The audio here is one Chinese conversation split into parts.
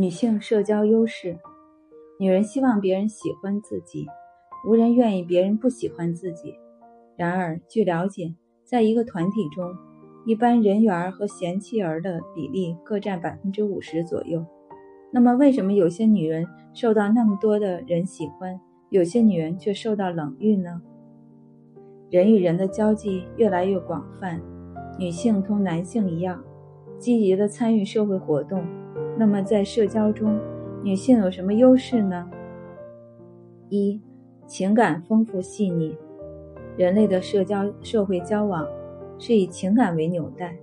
女性社交优势，女人希望别人喜欢自己，无人愿意别人不喜欢自己。然而，据了解，在一个团体中，一般人缘儿和嫌弃儿的比例各占百分之五十左右。那么，为什么有些女人受到那么多的人喜欢，有些女人却受到冷遇呢？人与人的交际越来越广泛，女性同男性一样，积极的参与社会活动。那么，在社交中，女性有什么优势呢？一、情感丰富细腻。人类的社交社会交往是以情感为纽带，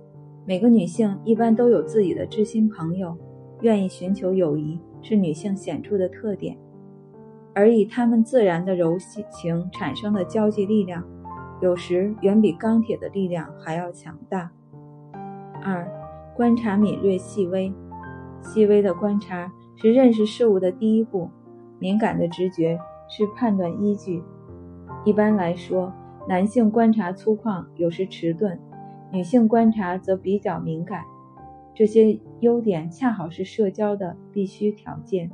每个女性一般都有自己的知心朋友，愿意寻求友谊是女性显著的特点，而以她们自然的柔情产生的交际力量，有时远比钢铁的力量还要强大。二、观察敏锐细微。细微的观察是认识事物的第一步，敏感的直觉是判断依据。一般来说，男性观察粗犷，有时迟钝；女性观察则比较敏感。这些优点恰好是社交的必须条件。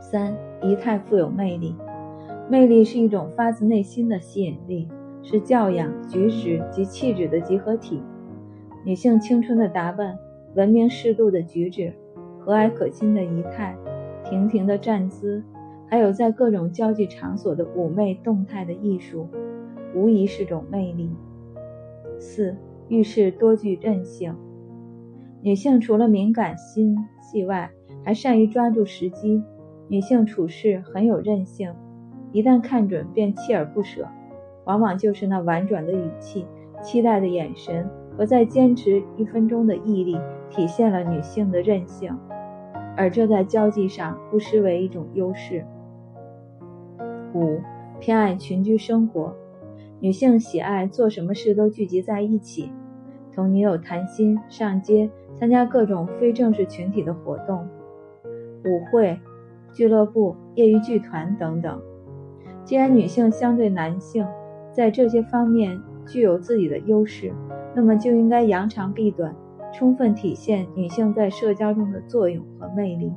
三、仪态富有魅力。魅力是一种发自内心的吸引力，是教养、举止及气质的集合体。女性青春的打扮。文明适度的举止，和蔼可亲的仪态，亭亭的站姿，还有在各种交际场所的妩媚动态的艺术，无疑是种魅力。四遇事多具韧性。女性除了敏感心细外，还善于抓住时机。女性处事很有韧性，一旦看准便锲而不舍，往往就是那婉转的语气、期待的眼神和在坚持一分钟的毅力。体现了女性的韧性，而这在交际上不失为一种优势。五，偏爱群居生活，女性喜爱做什么事都聚集在一起，同女友谈心、上街、参加各种非正式群体的活动，舞会、俱乐部、业余剧团等等。既然女性相对男性在这些方面具有自己的优势，那么就应该扬长避短。充分体现女性在社交中的作用和魅力。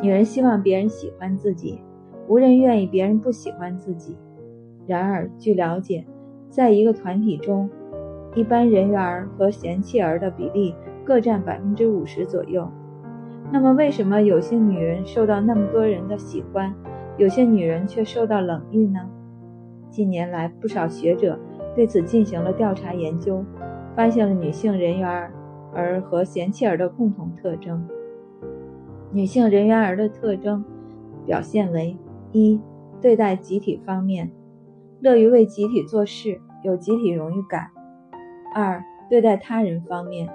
女人希望别人喜欢自己，无人愿意别人不喜欢自己。然而，据了解，在一个团体中，一般人缘儿和嫌弃儿的比例各占百分之五十左右。那么，为什么有些女人受到那么多人的喜欢，有些女人却受到冷遇呢？近年来，不少学者对此进行了调查研究。发现了女性人缘儿和嫌弃儿的共同特征。女性人缘儿的特征表现为：一、对待集体方面，乐于为集体做事，有集体荣誉感；二、对待他人方面，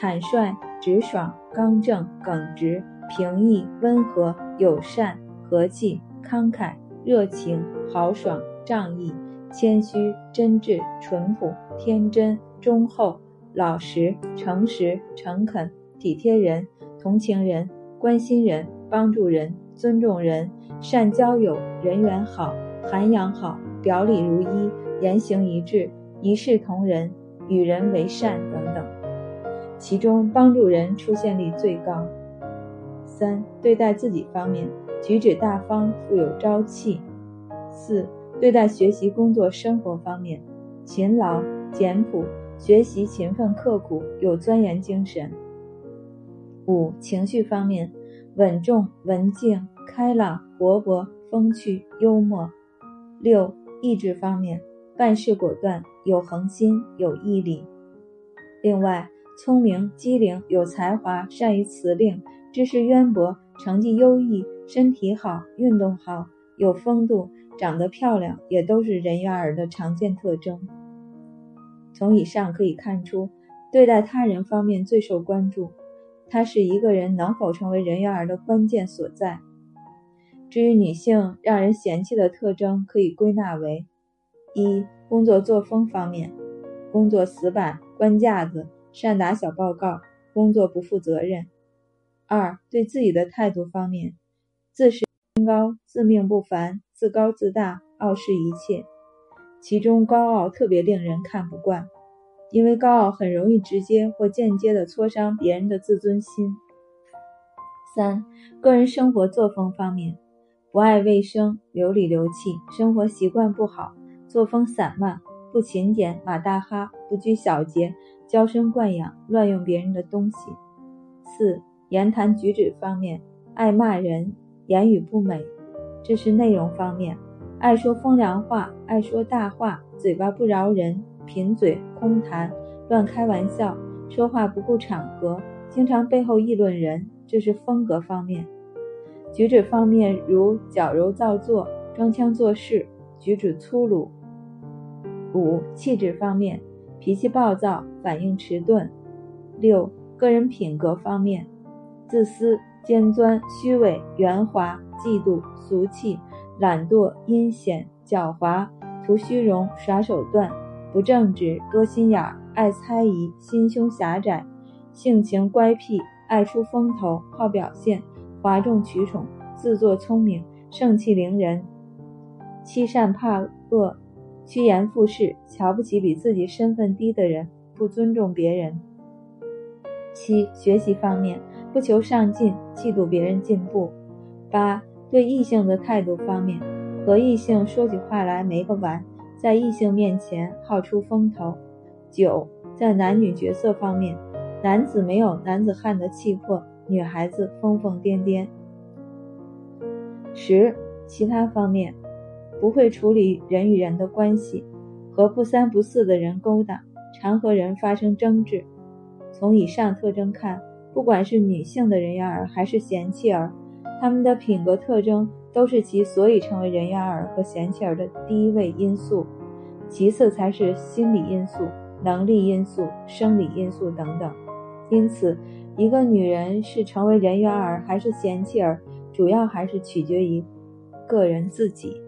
坦率、直爽、刚正、耿直、平易、温和、友善、和气、慷慨、热情、豪爽、仗义、谦虚、真挚、淳朴、天真。忠厚、老实、诚实、诚恳、体贴人、同情人、关心人、帮助人、尊重人、善交友、人缘好、涵养好、表里如一、言行一致、一视同仁、与人为善等等。其中，帮助人出现率最高。三、对待自己方面，举止大方，富有朝气。四、对待学习、工作、生活方面，勤劳、简朴。学习勤奋刻苦，有钻研精神。五、情绪方面，稳重、文静、开朗、活泼、风趣、幽默。六、意志方面，办事果断，有恒心，有毅力。另外，聪明、机灵、有才华，善于辞令，知识渊博，成绩优异，身体好，运动好，有风度，长得漂亮，也都是人缘儿的常见特征。从以上可以看出，对待他人方面最受关注，它是一个人能否成为人缘儿的关键所在。至于女性让人嫌弃的特征，可以归纳为：一、工作作风方面，工作死板、官架子、善打小报告，工作不负责任；二、对自己的态度方面，自视清高、自命不凡、自高自大、傲视一切。其中高傲特别令人看不惯，因为高傲很容易直接或间接地挫伤别人的自尊心。三、个人生活作风方面，不爱卫生，流里流气，生活习惯不好，作风散漫，不勤俭，马大哈，不拘小节，娇生惯养，乱用别人的东西。四、言谈举止方面，爱骂人，言语不美，这是内容方面，爱说风凉话，爱说大话，嘴巴不饶人，贫嘴空谈，乱开玩笑，说话不顾场合，经常背后议论人。这是风格方面，举止方面如矫揉造作、装腔作势、举止粗鲁。五、气质方面，脾气暴躁、反应迟钝。六、个人品格方面，自私、尖钻、虚伪、圆滑、嫉妒、俗气、懒惰、阴险、狡猾、图虚荣、耍手段、不正直、多心眼、爱猜疑、心胸狭窄、性情乖僻。爱出风头，好表现，哗众取宠，自作聪明，盛气凌人，欺善怕恶，趋炎附势，瞧不起比自己身份低的人，不尊重别人。七、学习方面，不求上进，嫉妒别人进步。八、对异性的态度方面，和异性说起话来没个完，在异性面前好出风头。九、在男女角色方面。男子没有男子汉的气魄，女孩子疯疯癫癫。十，其他方面，不会处理人与人的关系，和不三不四的人勾搭，常和人发生争执。从以上特征看，不管是女性的人缘儿还是嫌弃儿，他们的品格特征都是其所以成为人缘儿和嫌弃儿的第一位因素，其次才是心理因素、能力因素、生理因素等等。因此，一个女人是成为人缘儿还是嫌弃儿，主要还是取决于个人自己。